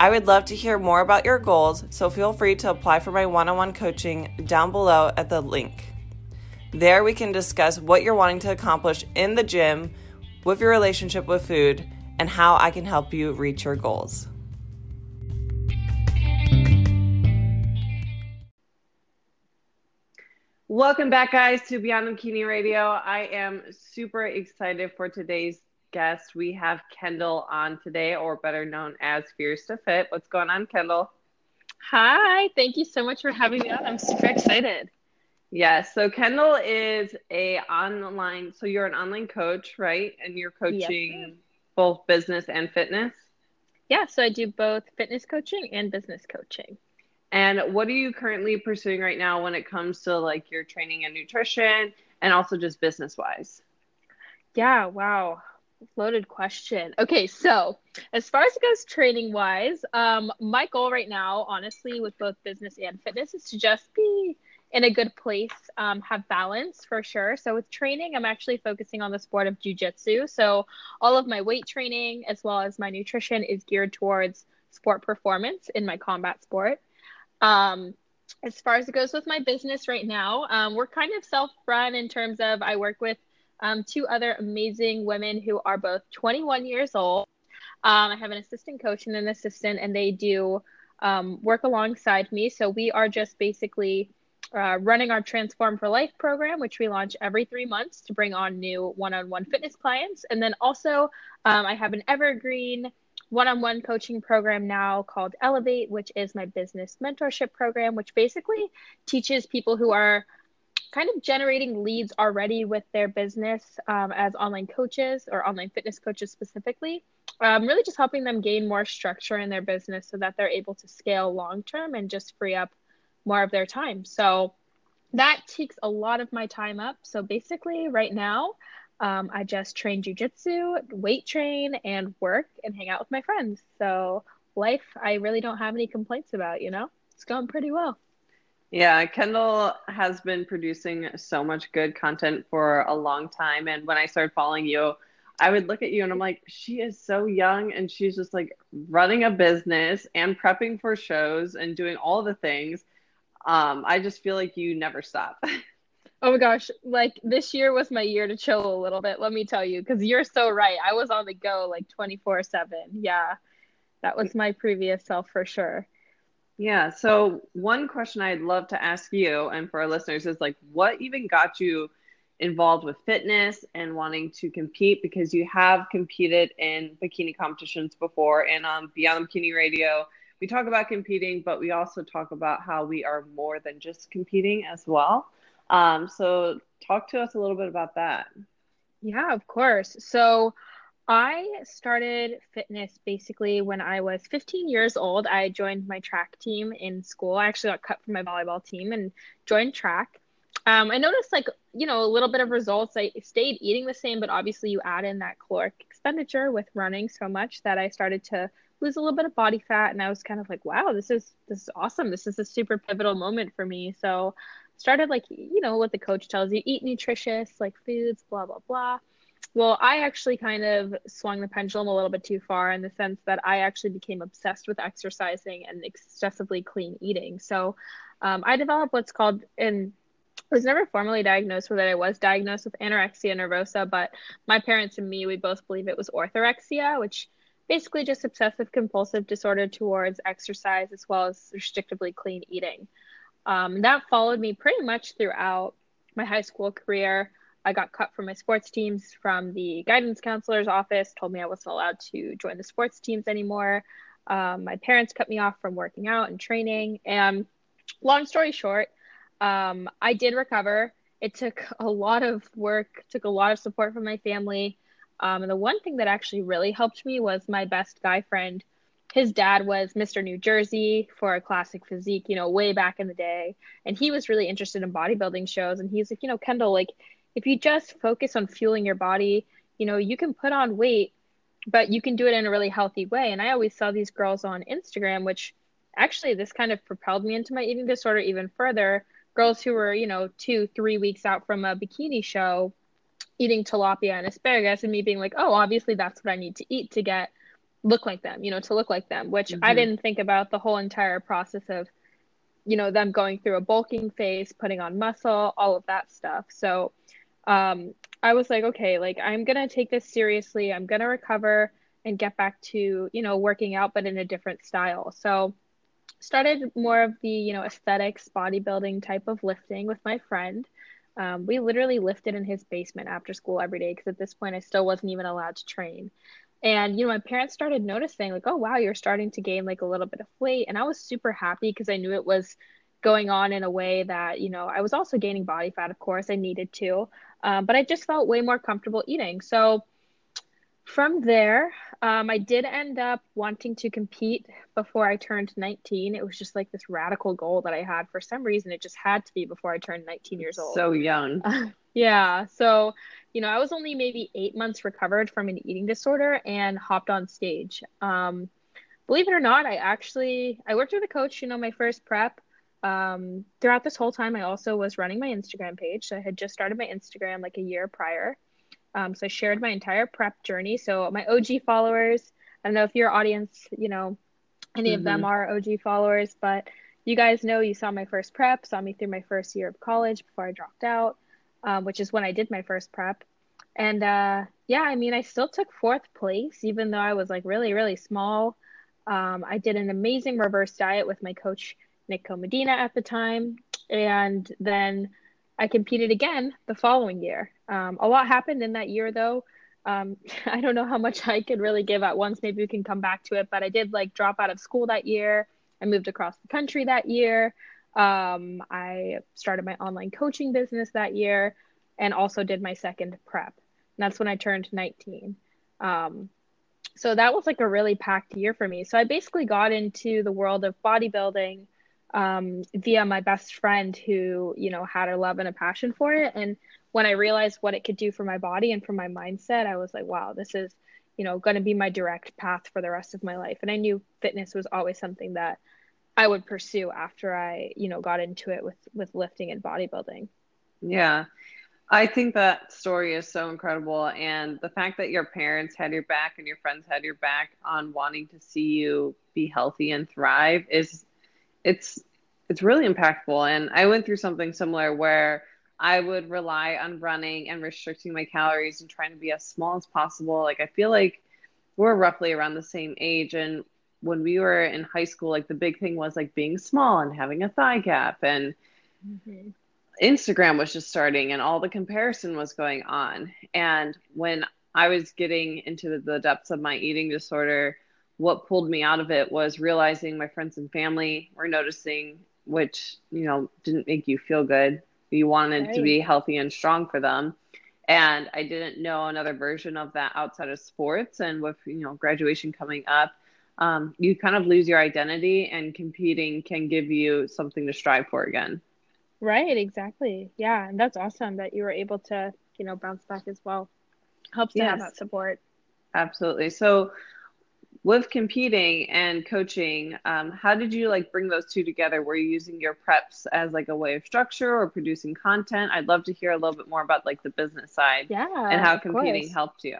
I would love to hear more about your goals, so feel free to apply for my one on one coaching down below at the link. There, we can discuss what you're wanting to accomplish in the gym, with your relationship with food, and how I can help you reach your goals. Welcome back, guys, to Beyond the Bikini Radio. I am super excited for today's guest. We have Kendall on today, or better known as Fierce to Fit. What's going on, Kendall? Hi, thank you so much for having me on. I'm super excited. Yes, so Kendall is a online. So you're an online coach, right? And you're coaching yes, both business and fitness. Yeah, so I do both fitness coaching and business coaching. And what are you currently pursuing right now when it comes to like your training and nutrition and also just business wise? Yeah, wow loaded question. Okay, so as far as it goes training wise, um, my goal right now, honestly, with both business and fitness, is to just be in a good place, um, have balance for sure. So with training, I'm actually focusing on the sport of jujitsu. So all of my weight training as well as my nutrition is geared towards sport performance in my combat sport. Um, as far as it goes with my business right now, um, we're kind of self run in terms of I work with um, two other amazing women who are both 21 years old. Um, I have an assistant coach and an assistant, and they do um, work alongside me. So we are just basically uh, running our Transform for Life program, which we launch every three months to bring on new one on one fitness clients. And then also, um, I have an evergreen one on one coaching program now called Elevate, which is my business mentorship program, which basically teaches people who are kind of generating leads already with their business um, as online coaches or online fitness coaches specifically. Um, really just helping them gain more structure in their business so that they're able to scale long term and just free up more of their time. So that takes a lot of my time up. So basically, right now, um, I just train jujitsu, weight train, and work and hang out with my friends. So life, I really don't have any complaints about, you know? It's going pretty well. Yeah, Kendall has been producing so much good content for a long time. And when I started following you, I would look at you and I'm like, she is so young and she's just like running a business and prepping for shows and doing all the things. Um, I just feel like you never stop. oh my gosh, like this year was my year to chill a little bit, let me tell you, because you're so right. I was on the go like 24 7. Yeah, that was my previous self for sure. Yeah. So, one question I'd love to ask you and for our listeners is like, what even got you involved with fitness and wanting to compete? Because you have competed in bikini competitions before, and on Beyond Bikini Radio, we talk about competing, but we also talk about how we are more than just competing as well. Um, so, talk to us a little bit about that. Yeah, of course. So, I started fitness basically when I was 15 years old. I joined my track team in school. I actually got cut from my volleyball team and joined track. Um, I noticed like, you know, a little bit of results. I stayed eating the same, but obviously you add in that caloric expenditure with running so much that I started to lose a little bit of body fat. And I was kind of like, wow, this is, this is awesome. This is a super pivotal moment for me. So started like, you know, what the coach tells you, eat nutritious, like foods, blah, blah, blah. Well, I actually kind of swung the pendulum a little bit too far in the sense that I actually became obsessed with exercising and excessively clean eating. So um, I developed what's called an I was never formally diagnosed with it. I was diagnosed with anorexia nervosa, but my parents and me, we both believe it was orthorexia, which basically just obsessive compulsive disorder towards exercise as well as restrictively clean eating. Um, that followed me pretty much throughout my high school career. I got cut from my sports teams from the guidance counselor's office, told me I wasn't allowed to join the sports teams anymore. Um, my parents cut me off from working out and training. And long story short, um, I did recover. It took a lot of work, took a lot of support from my family. Um, and the one thing that actually really helped me was my best guy friend. His dad was Mr. New Jersey for a classic physique, you know, way back in the day. And he was really interested in bodybuilding shows. And he's like, you know, Kendall, like, if you just focus on fueling your body, you know, you can put on weight, but you can do it in a really healthy way. And I always saw these girls on Instagram, which actually this kind of propelled me into my eating disorder even further. Girls who were, you know, two, three weeks out from a bikini show eating tilapia and asparagus and me being like, oh, obviously that's what I need to eat to get look like them, you know, to look like them, which mm-hmm. I didn't think about the whole entire process of, you know, them going through a bulking phase, putting on muscle, all of that stuff. So um, I was like, okay, like I'm to take this seriously. I'm to recover and get back to, you know, working out, but in a different style. So started more of the, you know, aesthetics, bodybuilding type of lifting with my friend. Um, we literally lifted in his basement after school every day because at this point I still wasn't even allowed to train. And you know, my parents started noticing like, "Oh, wow, you're starting to gain like a little bit of weight." And I was super happy because I knew it was going on in a way that, you know, I was also gaining body fat, of course, I needed to. Um, but I just felt way more comfortable eating. So from there, um, I did end up wanting to compete before I turned 19. It was just like this radical goal that I had. For some reason, it just had to be before I turned 19 years old. So young. yeah. So, you know, I was only maybe eight months recovered from an eating disorder and hopped on stage. Um, believe it or not, I actually I worked with a coach. You know, my first prep. Um, throughout this whole time, I also was running my Instagram page. So I had just started my Instagram like a year prior. Um, so I shared my entire prep journey. So my OG followers, I don't know if your audience, you know, any mm-hmm. of them mm-hmm. are OG followers, but you guys know you saw my first prep, saw me through my first year of college before I dropped out, um, which is when I did my first prep. And uh, yeah, I mean, I still took fourth place, even though I was like really, really small. Um, I did an amazing reverse diet with my coach, Nick Medina, at the time. And then I competed again the following year. Um, a lot happened in that year, though. Um, I don't know how much I could really give at once. Maybe we can come back to it. But I did like drop out of school that year. I moved across the country that year. Um, I started my online coaching business that year and also did my second prep. And that's when I turned 19. Um, so that was like a really packed year for me. So I basically got into the world of bodybuilding um, via my best friend who, you know, had a love and a passion for it. And when I realized what it could do for my body and for my mindset, I was like, wow, this is, you know, going to be my direct path for the rest of my life. And I knew fitness was always something that I would pursue after I, you know, got into it with with lifting and bodybuilding. Yeah. I think that story is so incredible. And the fact that your parents had your back and your friends had your back on wanting to see you be healthy and thrive is it's it's really impactful. And i went through something similar where i would rely on running and restricting my calories and trying to be as small as possible. Like i feel like we're roughly around the same age. And when we were in high school like the big thing was like being small and having a thigh gap. And mm-hmm. instagram was just starting and all the comparison was going on. And when i was getting into the depths of my eating disorder what pulled me out of it was realizing my friends and family were noticing, which, you know, didn't make you feel good. You wanted right. to be healthy and strong for them. And I didn't know another version of that outside of sports. And with, you know, graduation coming up, um, you kind of lose your identity, and competing can give you something to strive for again. Right, exactly. Yeah. And that's awesome that you were able to, you know, bounce back as well. Helps to yes. have that support. Absolutely. So, with competing and coaching um, how did you like bring those two together were you using your preps as like a way of structure or producing content i'd love to hear a little bit more about like the business side yeah and how competing course. helped you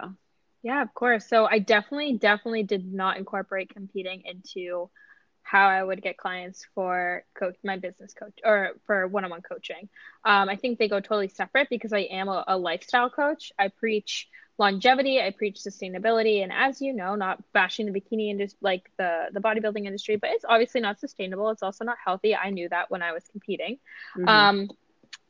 yeah of course so i definitely definitely did not incorporate competing into how I would get clients for coach my business coach or for one-on-one coaching. Um, I think they go totally separate because I am a, a lifestyle coach. I preach longevity, I preach sustainability, and as you know, not bashing the bikini industry like the the bodybuilding industry, but it's obviously not sustainable. It's also not healthy. I knew that when I was competing. Mm-hmm. Um,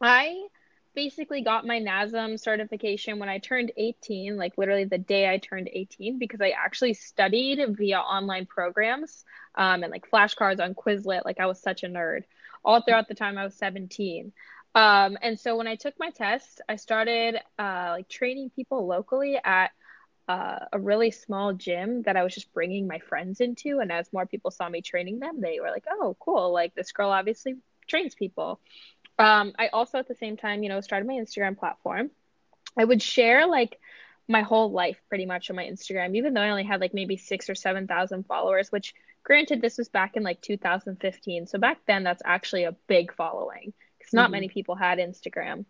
I basically got my NASM certification when I turned 18, like literally the day I turned 18, because I actually studied via online programs um, and like flashcards on Quizlet. Like I was such a nerd all throughout the time I was 17. Um, and so when I took my test, I started uh, like training people locally at uh, a really small gym that I was just bringing my friends into. And as more people saw me training them, they were like, oh, cool. Like this girl obviously trains people. Um, I also at the same time, you know, started my Instagram platform. I would share like my whole life pretty much on my Instagram, even though I only had like maybe six or 7,000 followers, which granted, this was back in like 2015. So back then, that's actually a big following because not mm-hmm. many people had Instagram.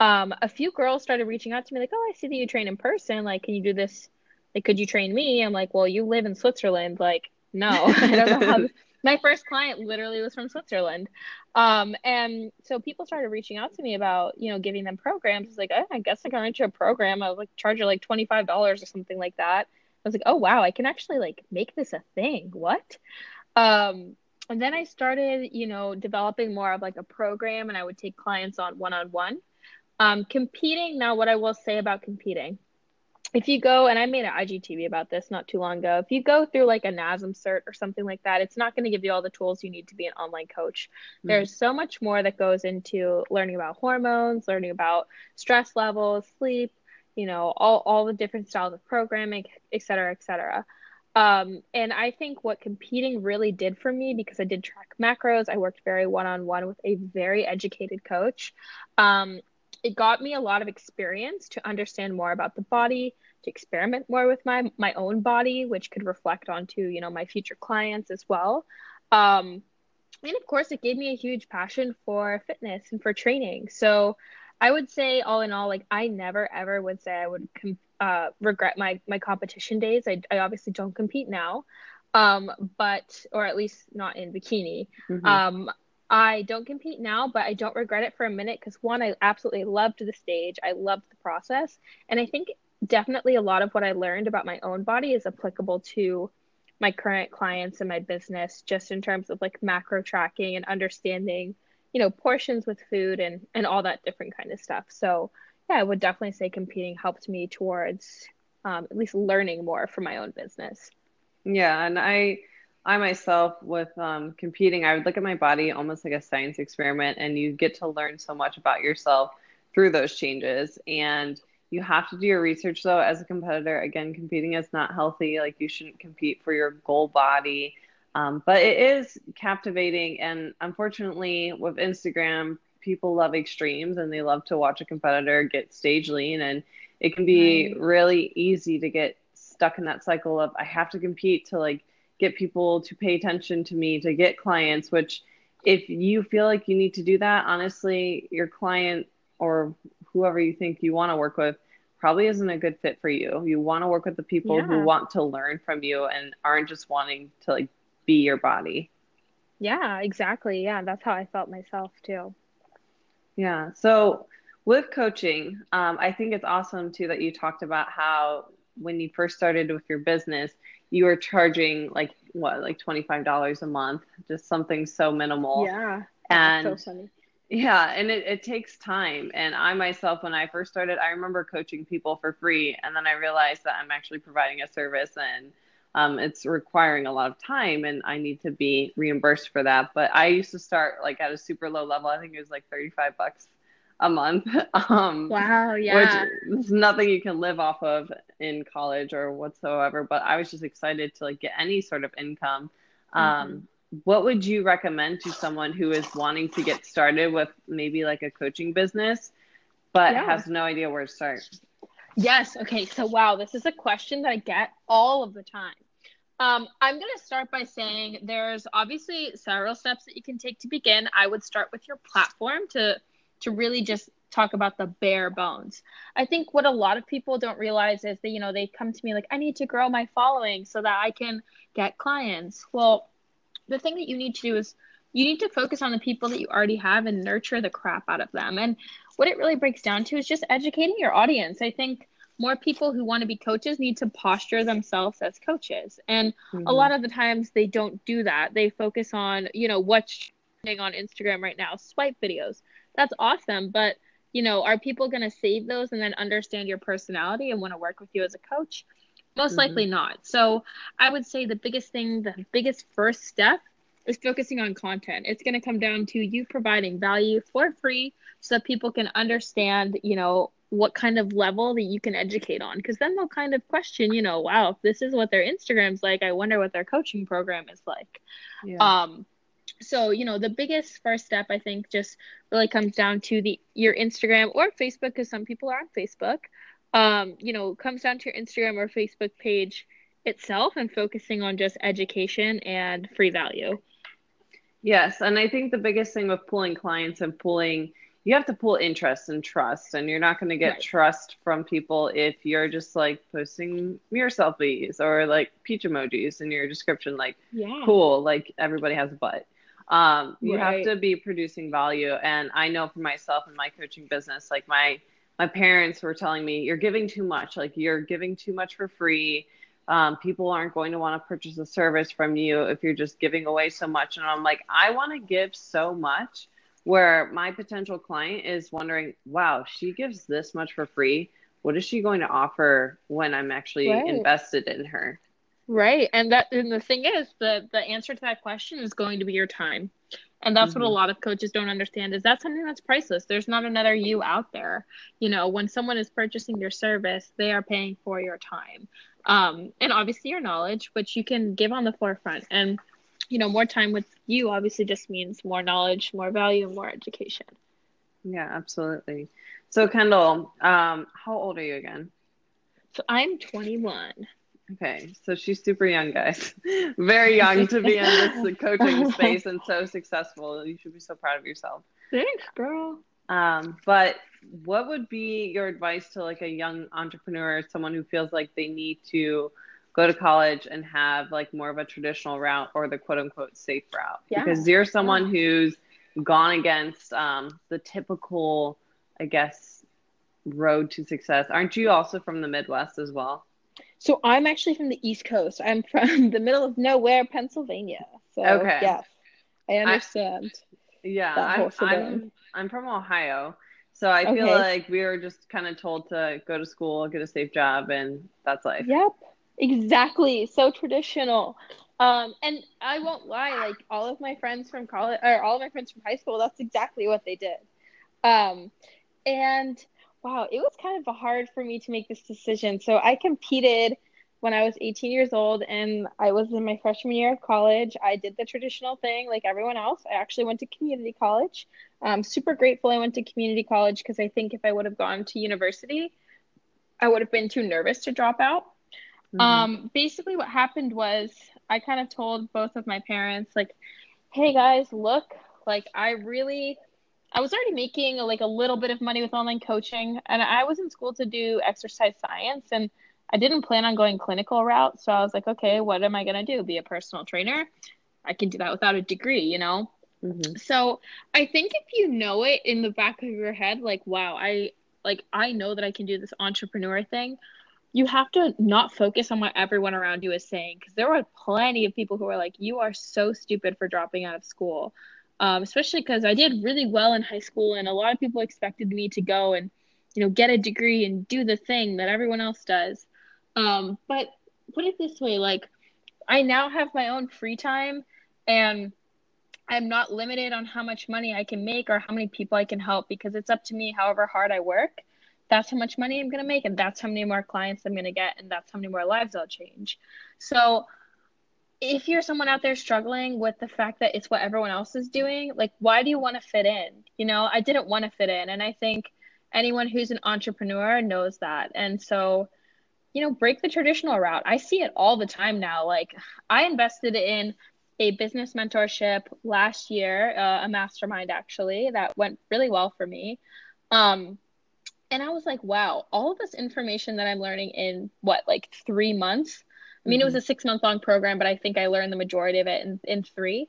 Um, a few girls started reaching out to me like, oh, I see that you train in person. Like, can you do this? Like, could you train me? I'm like, well, you live in Switzerland. Like, no, I don't know how my first client literally was from Switzerland. Um, and so people started reaching out to me about, you know, giving them programs. It's like, oh, I guess I can rent you a program. I was like, charge you like $25 or something like that. I was like, oh, wow, I can actually like make this a thing. What? Um, and then I started, you know, developing more of like a program and I would take clients on one on one. Competing, now, what I will say about competing if you go and I made an IGTV about this not too long ago, if you go through like a NASM cert or something like that, it's not going to give you all the tools you need to be an online coach. Mm-hmm. There's so much more that goes into learning about hormones, learning about stress levels, sleep, you know, all, all the different styles of programming, et cetera, et cetera. Um, and I think what competing really did for me, because I did track macros, I worked very one on one with a very educated coach. Um, it got me a lot of experience to understand more about the body to experiment more with my my own body which could reflect onto you know my future clients as well um, and of course it gave me a huge passion for fitness and for training so i would say all in all like i never ever would say i would com- uh, regret my my competition days I, I obviously don't compete now um, but or at least not in bikini mm-hmm. um, I don't compete now, but I don't regret it for a minute because one, I absolutely loved the stage. I loved the process. And I think definitely a lot of what I learned about my own body is applicable to my current clients and my business, just in terms of like macro tracking and understanding, you know, portions with food and and all that different kind of stuff. So yeah, I would definitely say competing helped me towards um, at least learning more for my own business. Yeah, and I I myself, with um, competing, I would look at my body almost like a science experiment, and you get to learn so much about yourself through those changes. And you have to do your research though as a competitor. Again, competing is not healthy. Like you shouldn't compete for your goal body. Um, but it is captivating. And unfortunately, with Instagram, people love extremes and they love to watch a competitor get stage lean. And it can be right. really easy to get stuck in that cycle of I have to compete to like get people to pay attention to me to get clients which if you feel like you need to do that honestly your client or whoever you think you want to work with probably isn't a good fit for you you want to work with the people yeah. who want to learn from you and aren't just wanting to like be your body. Yeah exactly. Yeah that's how i felt myself too. Yeah so with coaching um, i think it's awesome too that you talked about how when you first started with your business you were charging like what like $25 a month just something so minimal. Yeah and so yeah and it, it takes time. And i myself when i first started i remember coaching people for free and then i realized that i'm actually providing a service and um, it's requiring a lot of time and i need to be reimbursed for that but i used to start like at a super low level i think it was like 35 bucks a month. Um, wow, yeah. Which is nothing you can live off of in college or whatsoever. But I was just excited to like get any sort of income. Um, mm-hmm. What would you recommend to someone who is wanting to get started with maybe like a coaching business, but yeah. has no idea where to start? Yes. Okay. So, wow, this is a question that I get all of the time. Um, I'm going to start by saying there's obviously several steps that you can take to begin. I would start with your platform to to really just talk about the bare bones. I think what a lot of people don't realize is that, you know, they come to me like, I need to grow my following so that I can get clients. Well, the thing that you need to do is you need to focus on the people that you already have and nurture the crap out of them. And what it really breaks down to is just educating your audience. I think more people who want to be coaches need to posture themselves as coaches. And mm-hmm. a lot of the times they don't do that. They focus on, you know, what's on Instagram right now, swipe videos. That's awesome. But, you know, are people going to save those and then understand your personality and want to work with you as a coach? Most mm-hmm. likely not. So I would say the biggest thing, the biggest first step is focusing on content. It's going to come down to you providing value for free so that people can understand, you know, what kind of level that you can educate on because then they'll kind of question, you know, wow, if this is what their Instagram's like, I wonder what their coaching program is like. Yeah. Um so, you know, the biggest first step I think just really comes down to the your Instagram or Facebook because some people are on Facebook. Um, you know, comes down to your Instagram or Facebook page itself and focusing on just education and free value. Yes, and I think the biggest thing with pulling clients and pulling you have to pull interest and trust and you're not going to get right. trust from people if you're just like posting mirror selfies or like peach emojis in your description like yeah. cool like everybody has a butt um, you right. have to be producing value and i know for myself in my coaching business like my my parents were telling me you're giving too much like you're giving too much for free um, people aren't going to want to purchase a service from you if you're just giving away so much. And I'm like, I want to give so much where my potential client is wondering, wow, she gives this much for free. What is she going to offer when I'm actually right. invested in her? Right. And that and the thing is the the answer to that question is going to be your time. And that's mm-hmm. what a mm-hmm. lot of coaches don't understand is that something that's priceless. There's not another you out there. You know, when someone is purchasing your service, they are paying for your time um, and obviously your knowledge, which you can give on the forefront. And you know, more time with you obviously just means more knowledge, more value, more education. Yeah, absolutely. So Kendall, um, how old are you again? So I'm 21. Okay, so she's super young, guys. Very young to be in this coaching space and so successful. You should be so proud of yourself. Thanks, girl. Um, but what would be your advice to like a young entrepreneur, someone who feels like they need to go to college and have like more of a traditional route or the quote unquote safe route? Yeah. Because you're someone yeah. who's gone against um, the typical, I guess, road to success. Aren't you also from the Midwest as well? So I'm actually from the East Coast. I'm from the middle of nowhere, Pennsylvania. So okay. yes, I understand. I, yeah, I'm, I'm, I'm from Ohio. So I feel like we were just kind of told to go to school, get a safe job, and that's life. Yep, exactly. So traditional. Um, and I won't lie, like all of my friends from college or all of my friends from high school, that's exactly what they did. Um, and wow, it was kind of hard for me to make this decision. So I competed when I was 18 years old and I was in my freshman year of college. I did the traditional thing like everyone else. I actually went to community college. I'm super grateful I went to community college because I think if I would have gone to university, I would have been too nervous to drop out. Mm-hmm. Um, basically, what happened was I kind of told both of my parents, like, hey guys, look, like, I really. I was already making like a little bit of money with online coaching, and I was in school to do exercise science, and I didn't plan on going clinical route. So I was like, okay, what am I gonna do? Be a personal trainer? I can do that without a degree, you know. Mm-hmm. So I think if you know it in the back of your head, like, wow, I like I know that I can do this entrepreneur thing. You have to not focus on what everyone around you is saying because there were plenty of people who were like, "You are so stupid for dropping out of school," um, especially because I did really well in high school, and a lot of people expected me to go and you know get a degree and do the thing that everyone else does. Um, but put it this way, like I now have my own free time and I'm not limited on how much money I can make or how many people I can help because it's up to me however hard I work. That's how much money I'm going to make and that's how many more clients I'm going to get and that's how many more lives I'll change. So if you're someone out there struggling with the fact that it's what everyone else is doing, like why do you want to fit in? You know, I didn't want to fit in and I think anyone who's an entrepreneur knows that. And so you know, break the traditional route. I see it all the time now. Like I invested in a business mentorship last year, uh, a mastermind actually, that went really well for me. Um, and I was like, wow, all of this information that I'm learning in what, like three months, I mean, mm-hmm. it was mm-hmm. a six month long program, but I think I learned the majority of it in, in three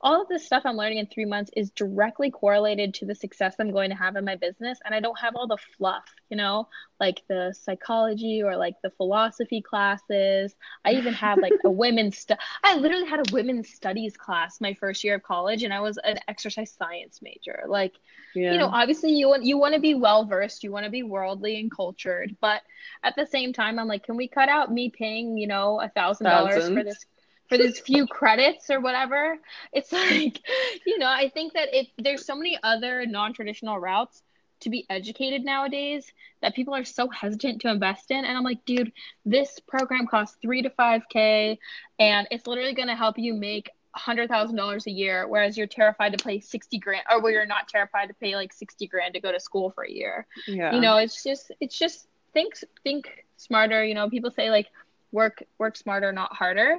all of this stuff I'm learning in three months is directly correlated to the success I'm going to have in my business. And I don't have all the fluff, you know, like the psychology or like the philosophy classes. I even have like a women's, stu- I literally had a women's studies class my first year of college and I was an exercise science major. Like, yeah. you know, obviously you want, you want to be well versed, you want to be worldly and cultured, but at the same time, I'm like, can we cut out me paying, you know, a thousand dollars for this for these few credits or whatever. It's like, you know, I think that if there's so many other non-traditional routes to be educated nowadays that people are so hesitant to invest in. And I'm like, dude, this program costs three to five K and it's literally gonna help you make hundred thousand dollars a year, whereas you're terrified to pay sixty grand or where you're not terrified to pay like sixty grand to go to school for a year. Yeah. You know, it's just it's just think think smarter. You know, people say like work work smarter, not harder.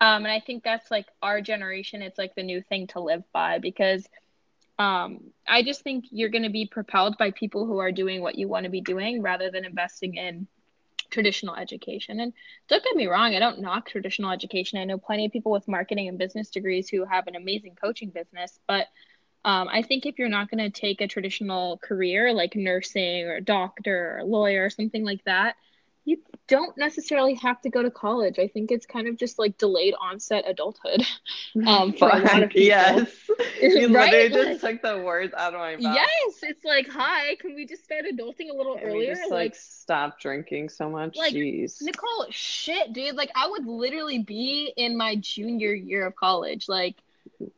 Um, and I think that's like our generation, it's like the new thing to live by because um, I just think you're going to be propelled by people who are doing what you want to be doing rather than investing in traditional education. And don't get me wrong, I don't knock traditional education. I know plenty of people with marketing and business degrees who have an amazing coaching business, but um, I think if you're not going to take a traditional career like nursing or doctor or lawyer or something like that, you don't necessarily have to go to college. I think it's kind of just like delayed onset adulthood. Um, for a lot of people. Yes, you right? literally just took the words out of my mouth. Yes, it's like, hi, can we just start adulting a little can earlier? Just, like, like, stop drinking so much. Like, Jeez, Nicole, shit, dude. Like, I would literally be in my junior year of college. Like,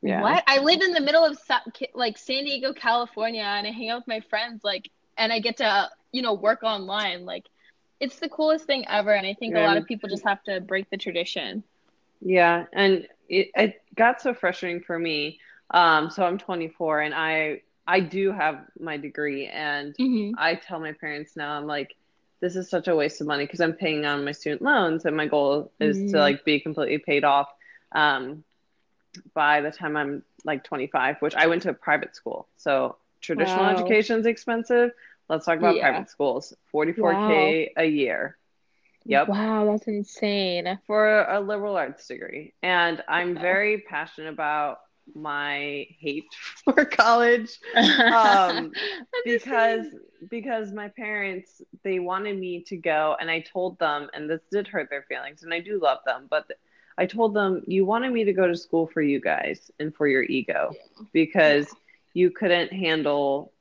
yeah. what? I live in the middle of like San Diego, California, and I hang out with my friends. Like, and I get to you know work online. Like it's the coolest thing ever and i think a lot of people just have to break the tradition yeah and it, it got so frustrating for me um so i'm 24 and i i do have my degree and mm-hmm. i tell my parents now i'm like this is such a waste of money because i'm paying on my student loans and my goal is mm-hmm. to like be completely paid off um by the time i'm like 25 which i went to a private school so traditional wow. education is expensive Let's talk about yeah. private schools. 44k wow. a year. Yep. Wow, that's insane. For a liberal arts degree. And I'm very passionate about my hate for college um, because because my parents they wanted me to go and I told them and this did hurt their feelings and I do love them but I told them you wanted me to go to school for you guys and for your ego yeah. because you couldn't handle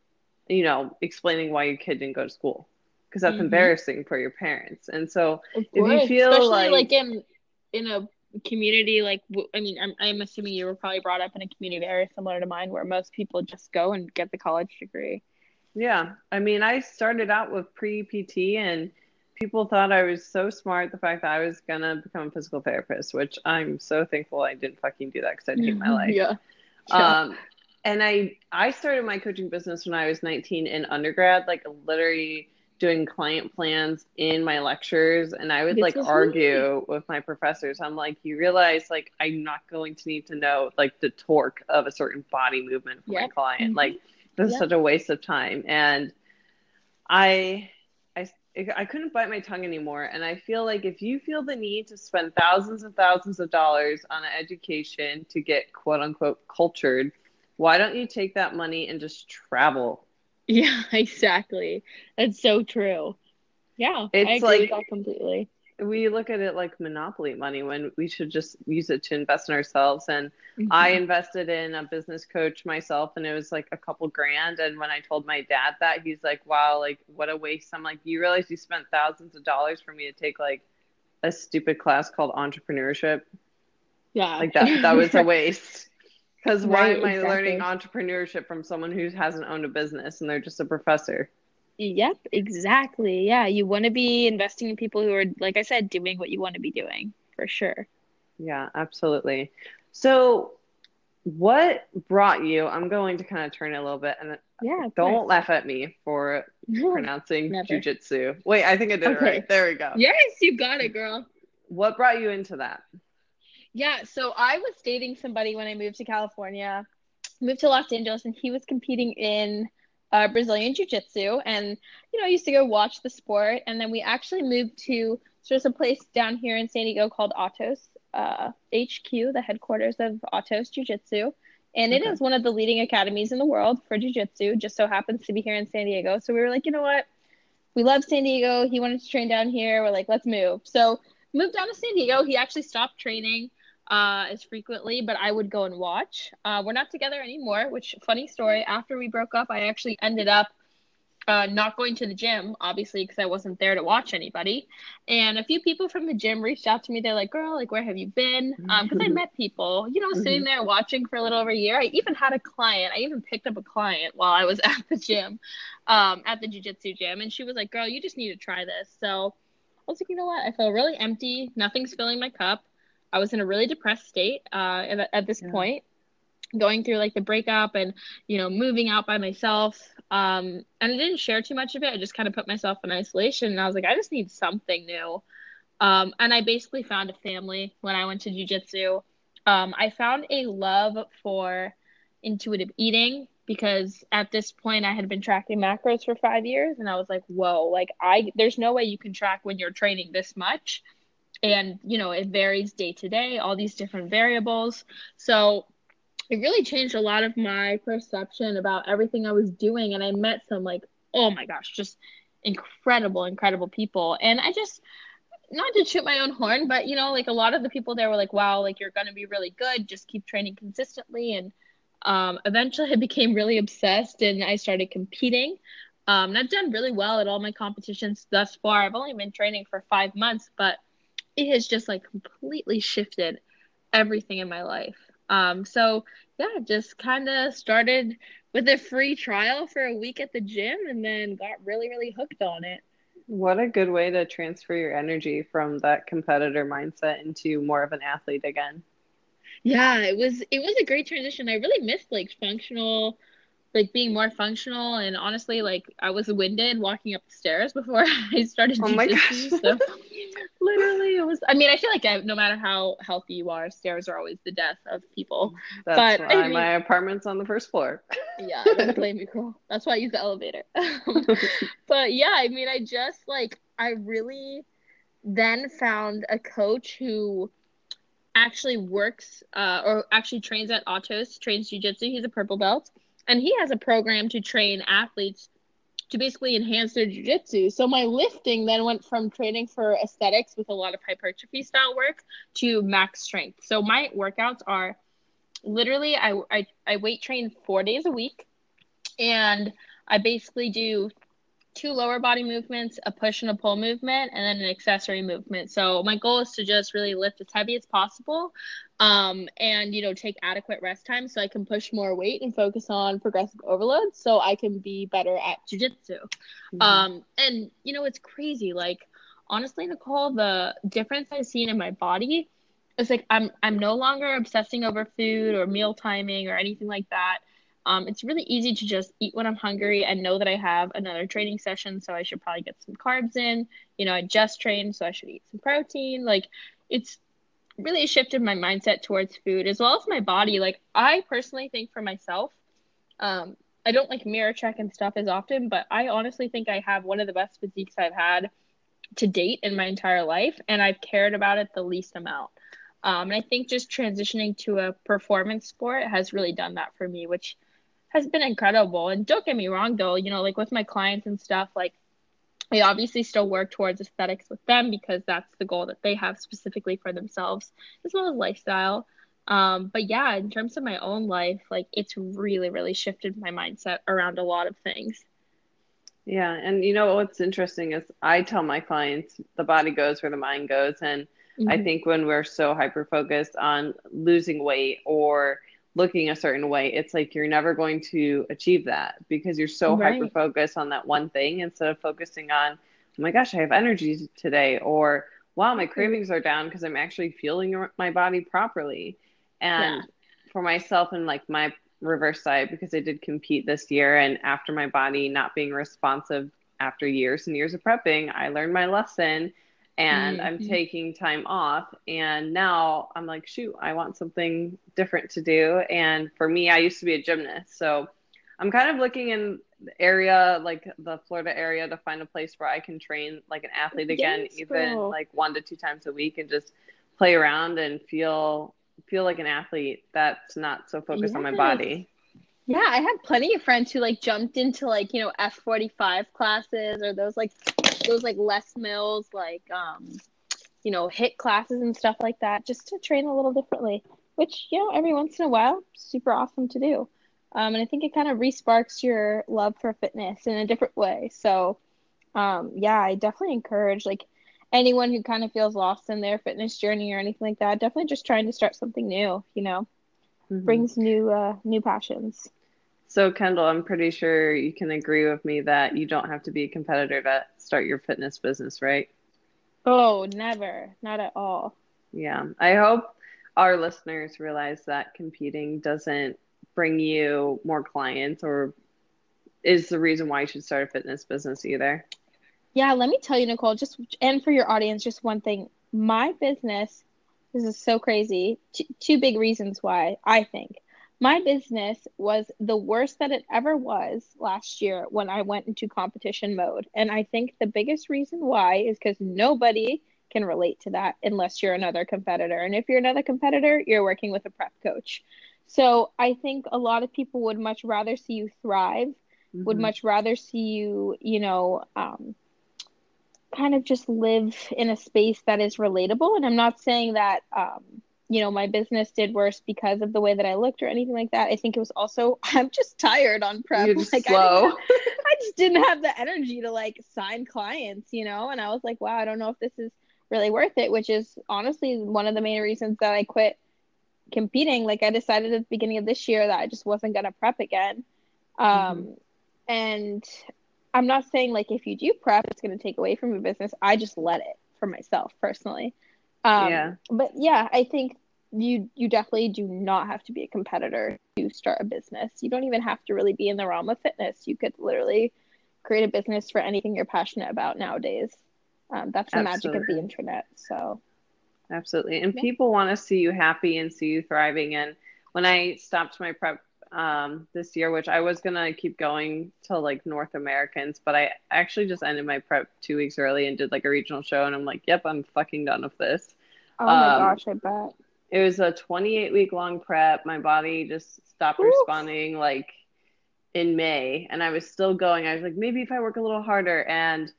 you know, explaining why your kid didn't go to school because that's mm-hmm. embarrassing for your parents. And so if you feel Especially like, like in in a community like I mean I'm I'm assuming you were probably brought up in a community very similar to mine where most people just go and get the college degree. Yeah. I mean, I started out with pre PT and people thought I was so smart the fact that I was going to become a physical therapist, which I'm so thankful I didn't fucking do that cuz I'd hate my life. yeah. Um and I I started my coaching business when I was 19 in undergrad, like literally doing client plans in my lectures and I would this like argue with my professors. I'm like, you realize like I'm not going to need to know like the torque of a certain body movement for yep. my client. Mm-hmm. Like this yep. is such a waste of time. And I I I couldn't bite my tongue anymore. And I feel like if you feel the need to spend thousands and thousands of dollars on an education to get quote unquote cultured, why don't you take that money and just travel? Yeah, exactly. That's so true. Yeah, it's like completely. We look at it like monopoly money when we should just use it to invest in ourselves. And mm-hmm. I invested in a business coach myself, and it was like a couple grand. And when I told my dad that, he's like, "Wow, like what a waste!" I'm like, "You realize you spent thousands of dollars for me to take like a stupid class called entrepreneurship?" Yeah, like that. That was a waste. Because why right, am I exactly. learning entrepreneurship from someone who hasn't owned a business and they're just a professor? Yep, exactly. Yeah, you want to be investing in people who are, like I said, doing what you want to be doing for sure. Yeah, absolutely. So, what brought you? I'm going to kind of turn it a little bit, and yeah, don't laugh at me for pronouncing jujitsu. Wait, I think I did okay. it right. There we go. Yes, you got it, girl. What brought you into that? Yeah, so I was dating somebody when I moved to California, moved to Los Angeles, and he was competing in uh, Brazilian Jiu Jitsu. And, you know, I used to go watch the sport. And then we actually moved to So there's a place down here in San Diego called Atos uh, HQ, the headquarters of Atos Jiu Jitsu. And it okay. is one of the leading academies in the world for Jiu Jitsu, just so happens to be here in San Diego. So we were like, you know what? We love San Diego. He wanted to train down here. We're like, let's move. So moved down to San Diego. He actually stopped training uh, as frequently, but I would go and watch. Uh, we're not together anymore, which, funny story, after we broke up, I actually ended up uh, not going to the gym, obviously, because I wasn't there to watch anybody. And a few people from the gym reached out to me. They're like, "Girl, like, where have you been?" Because um, I met people, you know, mm-hmm. sitting there watching for a little over a year. I even had a client. I even picked up a client while I was at the gym, um, at the jiu-jitsu gym, and she was like, "Girl, you just need to try this." So I was like, you know what? I feel really empty. Nothing's filling my cup. I was in a really depressed state uh, at, at this yeah. point going through like the breakup and you know moving out by myself. Um and i didn't share too much of it. I just kind of put myself in isolation and i was like i just need something new. Um and i basically found a family when i went to jiu-jitsu um i found a love for intuitive eating because at this point i had been tracking macros for five years and i was like whoa like i there's no way you can track when you're training this much and you know it varies day to day all these different variables so it really changed a lot of my perception about everything I was doing. And I met some like, oh my gosh, just incredible, incredible people. And I just, not to shoot my own horn, but you know, like a lot of the people there were like, wow, like you're going to be really good. Just keep training consistently. And um, eventually I became really obsessed and I started competing. Um, and I've done really well at all my competitions thus far. I've only been training for five months, but it has just like completely shifted everything in my life. Um, so yeah, just kind of started with a free trial for a week at the gym and then got really, really hooked on it. What a good way to transfer your energy from that competitor mindset into more of an athlete again. Yeah, it was it was a great transition. I really missed like functional like being more functional and honestly like I was winded walking up the stairs before I started oh my gosh. so literally it was I mean I feel like I, no matter how healthy you are stairs are always the death of people. That's but why I mean, my apartment's on the first floor. Yeah don't blame me girl. That's why I use the elevator. But yeah I mean I just like I really then found a coach who actually works uh, or actually trains at Atos trains jiu-jitsu. He's a purple belt and he has a program to train athletes to basically enhance their jiu-jitsu. So my lifting then went from training for aesthetics with a lot of hypertrophy style work to max strength. So my workouts are literally I, I, I weight train four days a week and I basically do two lower body movements, a push and a pull movement, and then an accessory movement. So my goal is to just really lift as heavy as possible, um, and you know take adequate rest time so I can push more weight and focus on progressive overload, so I can be better at jujitsu. Mm-hmm. Um, and you know it's crazy. Like honestly, Nicole, the difference I've seen in my body is like I'm I'm no longer obsessing over food or meal timing or anything like that. Um, it's really easy to just eat when I'm hungry and know that I have another training session, so I should probably get some carbs in. You know, I just trained, so I should eat some protein. Like, it's really shifted my mindset towards food as well as my body. Like, I personally think for myself, um, I don't like mirror check and stuff as often, but I honestly think I have one of the best physiques I've had to date in my entire life, and I've cared about it the least amount. Um, and I think just transitioning to a performance sport has really done that for me, which has been incredible. And don't get me wrong though, you know, like with my clients and stuff, like I obviously still work towards aesthetics with them because that's the goal that they have specifically for themselves, as well as lifestyle. Um, but yeah, in terms of my own life, like it's really, really shifted my mindset around a lot of things. Yeah. And you know what's interesting is I tell my clients the body goes where the mind goes. And mm-hmm. I think when we're so hyper focused on losing weight or looking a certain way, it's like you're never going to achieve that because you're so right. hyper focused on that one thing instead of focusing on, oh my gosh, I have energy today, or wow, my cravings are down because I'm actually feeling my body properly. And yeah. for myself and like my reverse side, because I did compete this year, and after my body not being responsive after years and years of prepping, I learned my lesson and mm-hmm. I'm taking time off. And now I'm like, shoot, I want something different to do. And for me, I used to be a gymnast. So I'm kind of looking in the area, like the Florida area, to find a place where I can train like an athlete again, Yes, even girl. like one to two times a week, and just play around and feel feel like an athlete that's not so focused on my body. Yeah, I have plenty of friends who like jumped into like, you know, F45 classes or those like those like Les Mills like um you know, HIIT classes and stuff like that just to train a little differently, which, you know, every once in a while, super awesome to do. Um, and I think it kind of resparks your love for fitness in a different way. So, um, yeah, I definitely encourage like anyone who kind of feels lost in their fitness journey or anything like that, definitely just trying to start something new, you know, Mhm. brings new uh new passions. So, Kendall, I'm pretty sure you can agree with me that you don't have to be a competitor to start your fitness business, right? Oh, never. Not at all. Yeah. I hope our listeners realize that competing doesn't bring you more clients or is the reason why you should start a fitness business either. Yeah, let me tell you, Nicole, just and for your audience, just one thing. My business, this is so crazy. Two, two big reasons why I think my business was the worst that it ever was last year when I went into competition mode. And I think the biggest reason why is because nobody can relate to that unless you're another competitor. And if you're another competitor, you're working with a prep coach. So I think a lot of people would much rather see you thrive would Mhm. much rather see you, you know, um, kind of just live in a space that is relatable. And I'm not saying that, um, you know, my business did worse because of the way that I looked or anything like that. I think it was also I'm just tired on prep. Like I, slow. didn't I just didn't have the energy to like sign clients, you know. And I was like, wow, I don't know if this is really worth it. Which is honestly one of the main reasons that I quit competing. Like I decided at the beginning of this year that I just wasn't gonna prep again. Um, and I'm not saying like if you do prep, it's going to take away from your business. I just let it for myself personally. Um, Yeah. But yeah, I think you you definitely do not have to be a competitor to start a business. You don't even have to really be in the realm of fitness. You could literally create a business for anything you're passionate about nowadays. Um, that's the magic of the internet. So Absolutely. And Yeah. people want to see you happy and see you thriving. And when I stopped my prep um, this year, which I was to keep going to like North Americans, but I actually just ended my prep two weeks early and did like a regional show. And I'm like, yep, I'm fucking done with this. oh my Um, gosh, I bet. It was a 28 week long prep. My body just stopped responding like in May, and I was still going. I was like, maybe if I work a little harder. And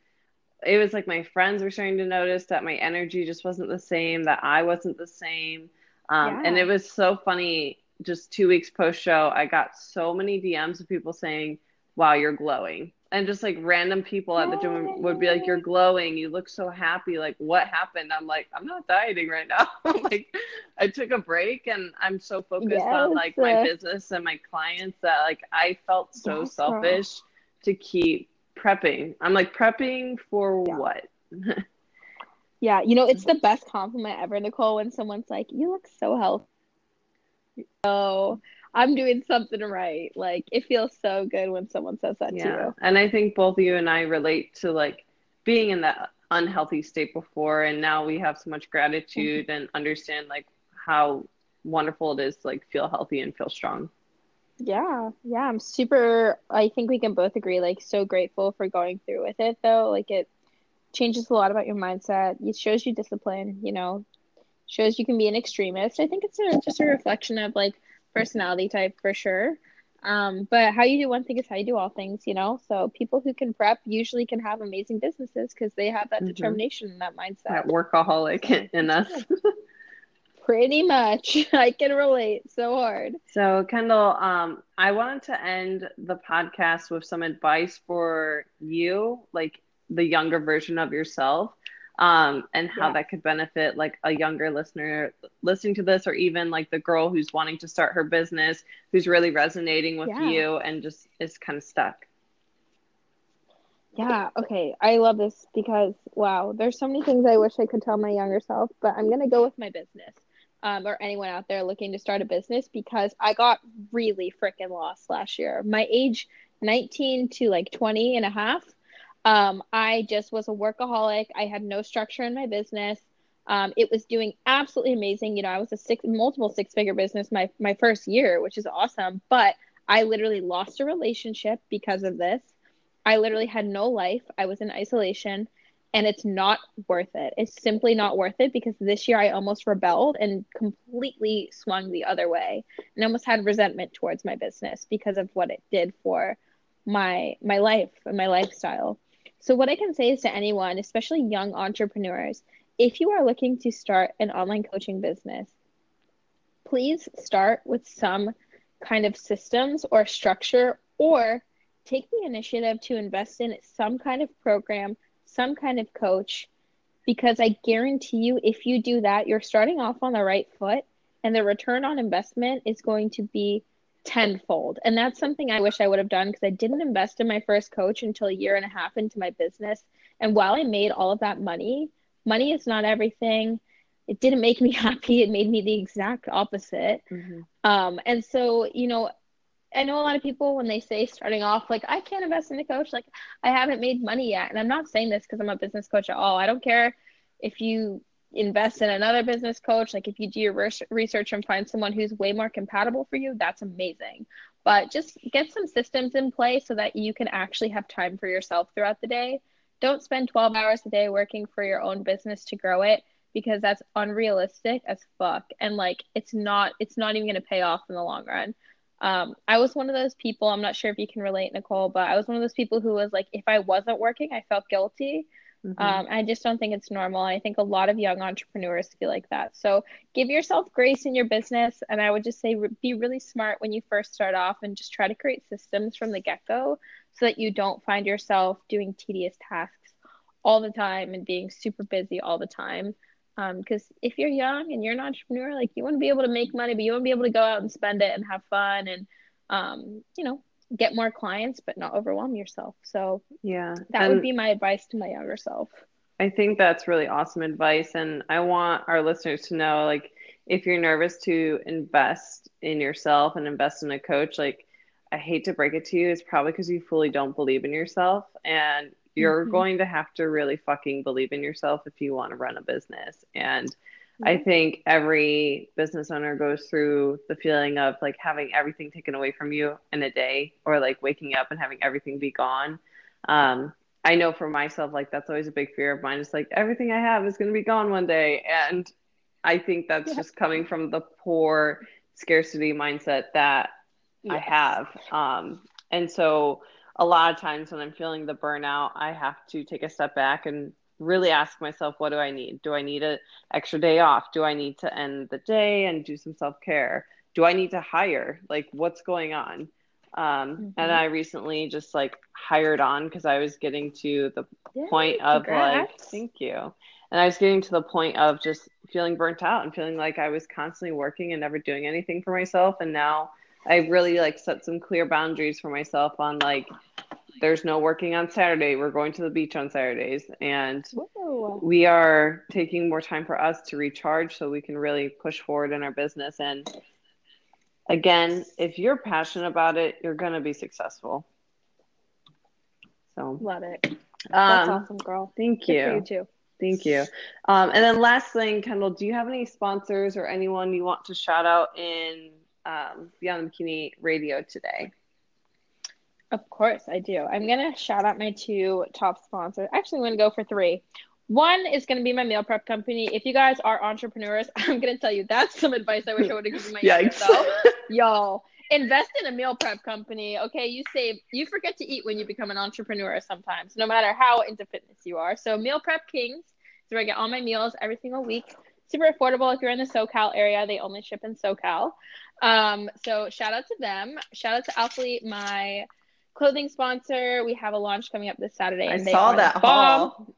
it was like my friends were starting to notice that my energy just wasn't the same, that I wasn't the same. Um, And it was so funny. Just two weeks post show, I got so many DMs of people saying, wow, you're glowing. And just like random people at the gym would be like, you're glowing. You look so happy. Like, what happened? I'm like, I'm not dieting right now. like, I took a break and I'm so focused on like my business and my clients that like I felt so Yes, selfish to keep prepping. I'm like, prepping for Yeah. what? Yeah, you know, it's the best compliment ever, Nicole, when someone's like, "You look so healthy." So I'm doing something right. Like it feels so good when someone says that to Yeah. you. And I think both you and I relate to like being in that unhealthy state before and now we have so much gratitude Mm-hmm. and understand like how wonderful it is to like feel healthy and feel strong. Yeah, yeah, I'm super. I think we can both agree, like, so grateful for going through with it, though. Like, it changes a lot about your mindset. It shows you discipline, you know, shows you can be an extremist. I think it's a, just a reflection of like personality type for sure. Um, but how you do one thing is how you do all things, you know. So people who can prep usually can have amazing businesses because they have that Mhm. determination and that mindset. That workaholic in us. Pretty much, I can relate so hard. So, Kendall, um, I wanted to end the podcast with some advice for you, like the younger version of yourself, um, and how Yeah. that could benefit like a younger listener listening to this, or even like the girl who's wanting to start her business, who's really resonating with Yeah. you and just is kind of stuck. Yeah, okay. I love this because wow, there's so many things I wish I could tell my younger self, but I'm gonna go with my business. Um, or anyone out there looking to start a business because I got really freaking lost last year. My age 19 to like 20 and a half, um, I just was a workaholic. I had no structure in my business. Um, it was doing absolutely amazing. You know, I was a six multiple six figure business my my first year, which is awesome, but I literally lost a relationship because of this. I literally had no life. I was in isolation and it's not worth it. It's simply not worth it because this year I almost rebelled and completely swung the other way and almost had resentment towards my business because of what it did for my my life and my lifestyle. So what I can say is to anyone, especially young entrepreneurs, if you are looking to start an online coaching business, please start with some kind of systems or structure or take the initiative to invest in some kind of program, some kind of coach, because I guarantee you, if you do that, you're starting off on the right foot and the return on investment is going to be tenfold. And that's something I wish I would have done because I didn't invest in my first coach until a year and a half into my business. And while I made all of that money, money is not everything. It didn't make me happy. It made me the exact opposite. Mm-hmm. Um, and so, you know, I know a lot of people when they say starting off, like, I can't invest in a coach, like, I haven't made money yet. And I'm not saying this because I'm a business coach at all. I don't care if you invest in another business coach, like, if you do your research and find someone who's way more compatible for you, that's amazing. But just get some systems in place so that you can actually have time for yourself throughout the day. Don't spend 12 hours a day working for your own business to grow it because that's unrealistic as fuck. And like, it's not, it's not even going to pay off in the long run. Um, I was one of those people, I'm not sure if you can relate, Nicole, but I was one of those people who was like, if I wasn't working, I felt guilty. Mm-hmm. Um, I just don't think it's normal. I think a lot of young entrepreneurs feel like that. So give yourself grace in your business. And I would just say be really smart when you first start off and just try to create systems from the get go so that you don't find yourself doing tedious tasks all the time and being super busy all the time because um, if you're young and you're an entrepreneur like you want to be able to make money but you want to be able to go out and spend it and have fun and um, you know get more clients but not overwhelm yourself so yeah that and would be my advice to my younger self i think that's really awesome advice and i want our listeners to know like if you're nervous to invest in yourself and invest in a coach like i hate to break it to you it's probably because you fully don't believe in yourself and you're mm-hmm. going to have to really fucking believe in yourself if you want to run a business. And mm-hmm. I think every business owner goes through the feeling of like having everything taken away from you in a day or like waking up and having everything be gone. Um, I know for myself, like that's always a big fear of mine. It's like everything I have is going to be gone one day. And I think that's yeah. just coming from the poor scarcity mindset that yes. I have. Um, and so, a lot of times when I'm feeling the burnout, I have to take a step back and really ask myself, what do I need? Do I need an extra day off? Do I need to end the day and do some self care? Do I need to hire? Like, what's going on? Um, mm-hmm. And I recently just like hired on because I was getting to the Yay, point of congrats. like, thank you. And I was getting to the point of just feeling burnt out and feeling like I was constantly working and never doing anything for myself. And now I really like set some clear boundaries for myself on like there's no working on Saturday. We're going to the beach on Saturdays and Whoa. we are taking more time for us to recharge so we can really push forward in our business and again, if you're passionate about it, you're going to be successful. So love it. That's um, awesome, girl. Thank Good you. you too. Thank you. Um, and then last thing, Kendall, do you have any sponsors or anyone you want to shout out in um, Beyond the Bikini Radio today? Of course, I do. I'm going to shout out my two top sponsors. Actually, I'm going to go for three. One is going to be my meal prep company. If you guys are entrepreneurs, I'm going to tell you that's some advice I wish I would have given myself. Y'all, invest in a meal prep company. Okay, you save, you forget to eat when you become an entrepreneur sometimes, no matter how into fitness you are. So, Meal Prep Kings is where I get all my meals every single week. Super affordable if you're in the SoCal area. They only ship in SoCal. Um, so shout out to them. Shout out to Alphalete, my clothing sponsor. We have a launch coming up this Saturday. I saw that haul.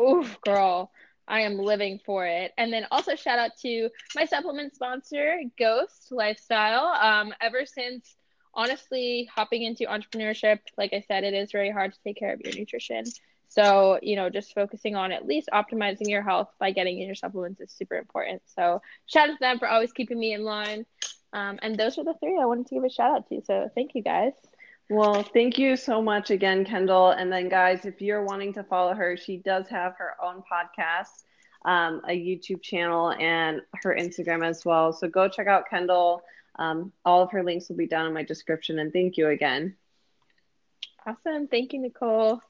Oof, girl. I am living for it. And then also shout out to my supplement sponsor, Ghost Lifestyle. Um, ever since honestly hopping into entrepreneurship, like I said, it is very hard to take care of your nutrition. So, you know, just focusing on at least optimizing your health by getting in your supplements is super important. So, shout out to them for always keeping me in line. Um, and those are the three I wanted to give a shout out to. So, thank you guys. Well, thank you so much again, Kendall. And then, guys, if you're wanting to follow her, she does have her own podcast, um, a YouTube channel, and her Instagram as well. So go check out Kendall. Um, all of her links will be down in my description. And thank you again. Awesome. Thank you, Nicole.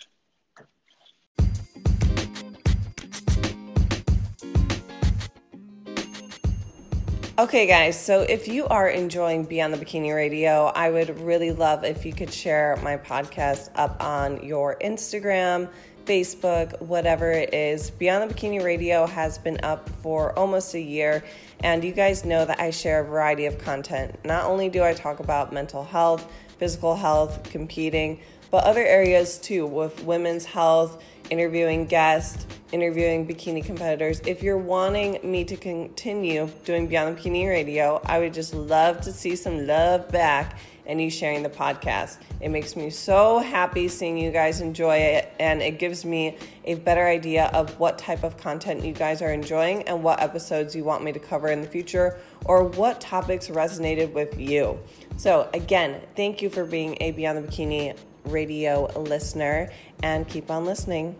Okay, guys, so if you are enjoying Beyond the Bikini Radio, I would really love if you could share my podcast up on your Instagram, Facebook, whatever it is. Beyond the Bikini Radio has been up for almost a year, and you guys know that I share a variety of content. Not only do I talk about mental health, physical health, competing, but other areas too, with women's health interviewing guests, interviewing bikini competitors. If you're wanting me to continue doing Beyond the Bikini Radio, I would just love to see some love back and you sharing the podcast. It makes me so happy seeing you guys enjoy it, and it gives me a better idea of what type of content you guys are enjoying and what episodes you want me to cover in the future or what topics resonated with you. So, again, thank you for being a Beyond the Bikini radio listener and keep on listening.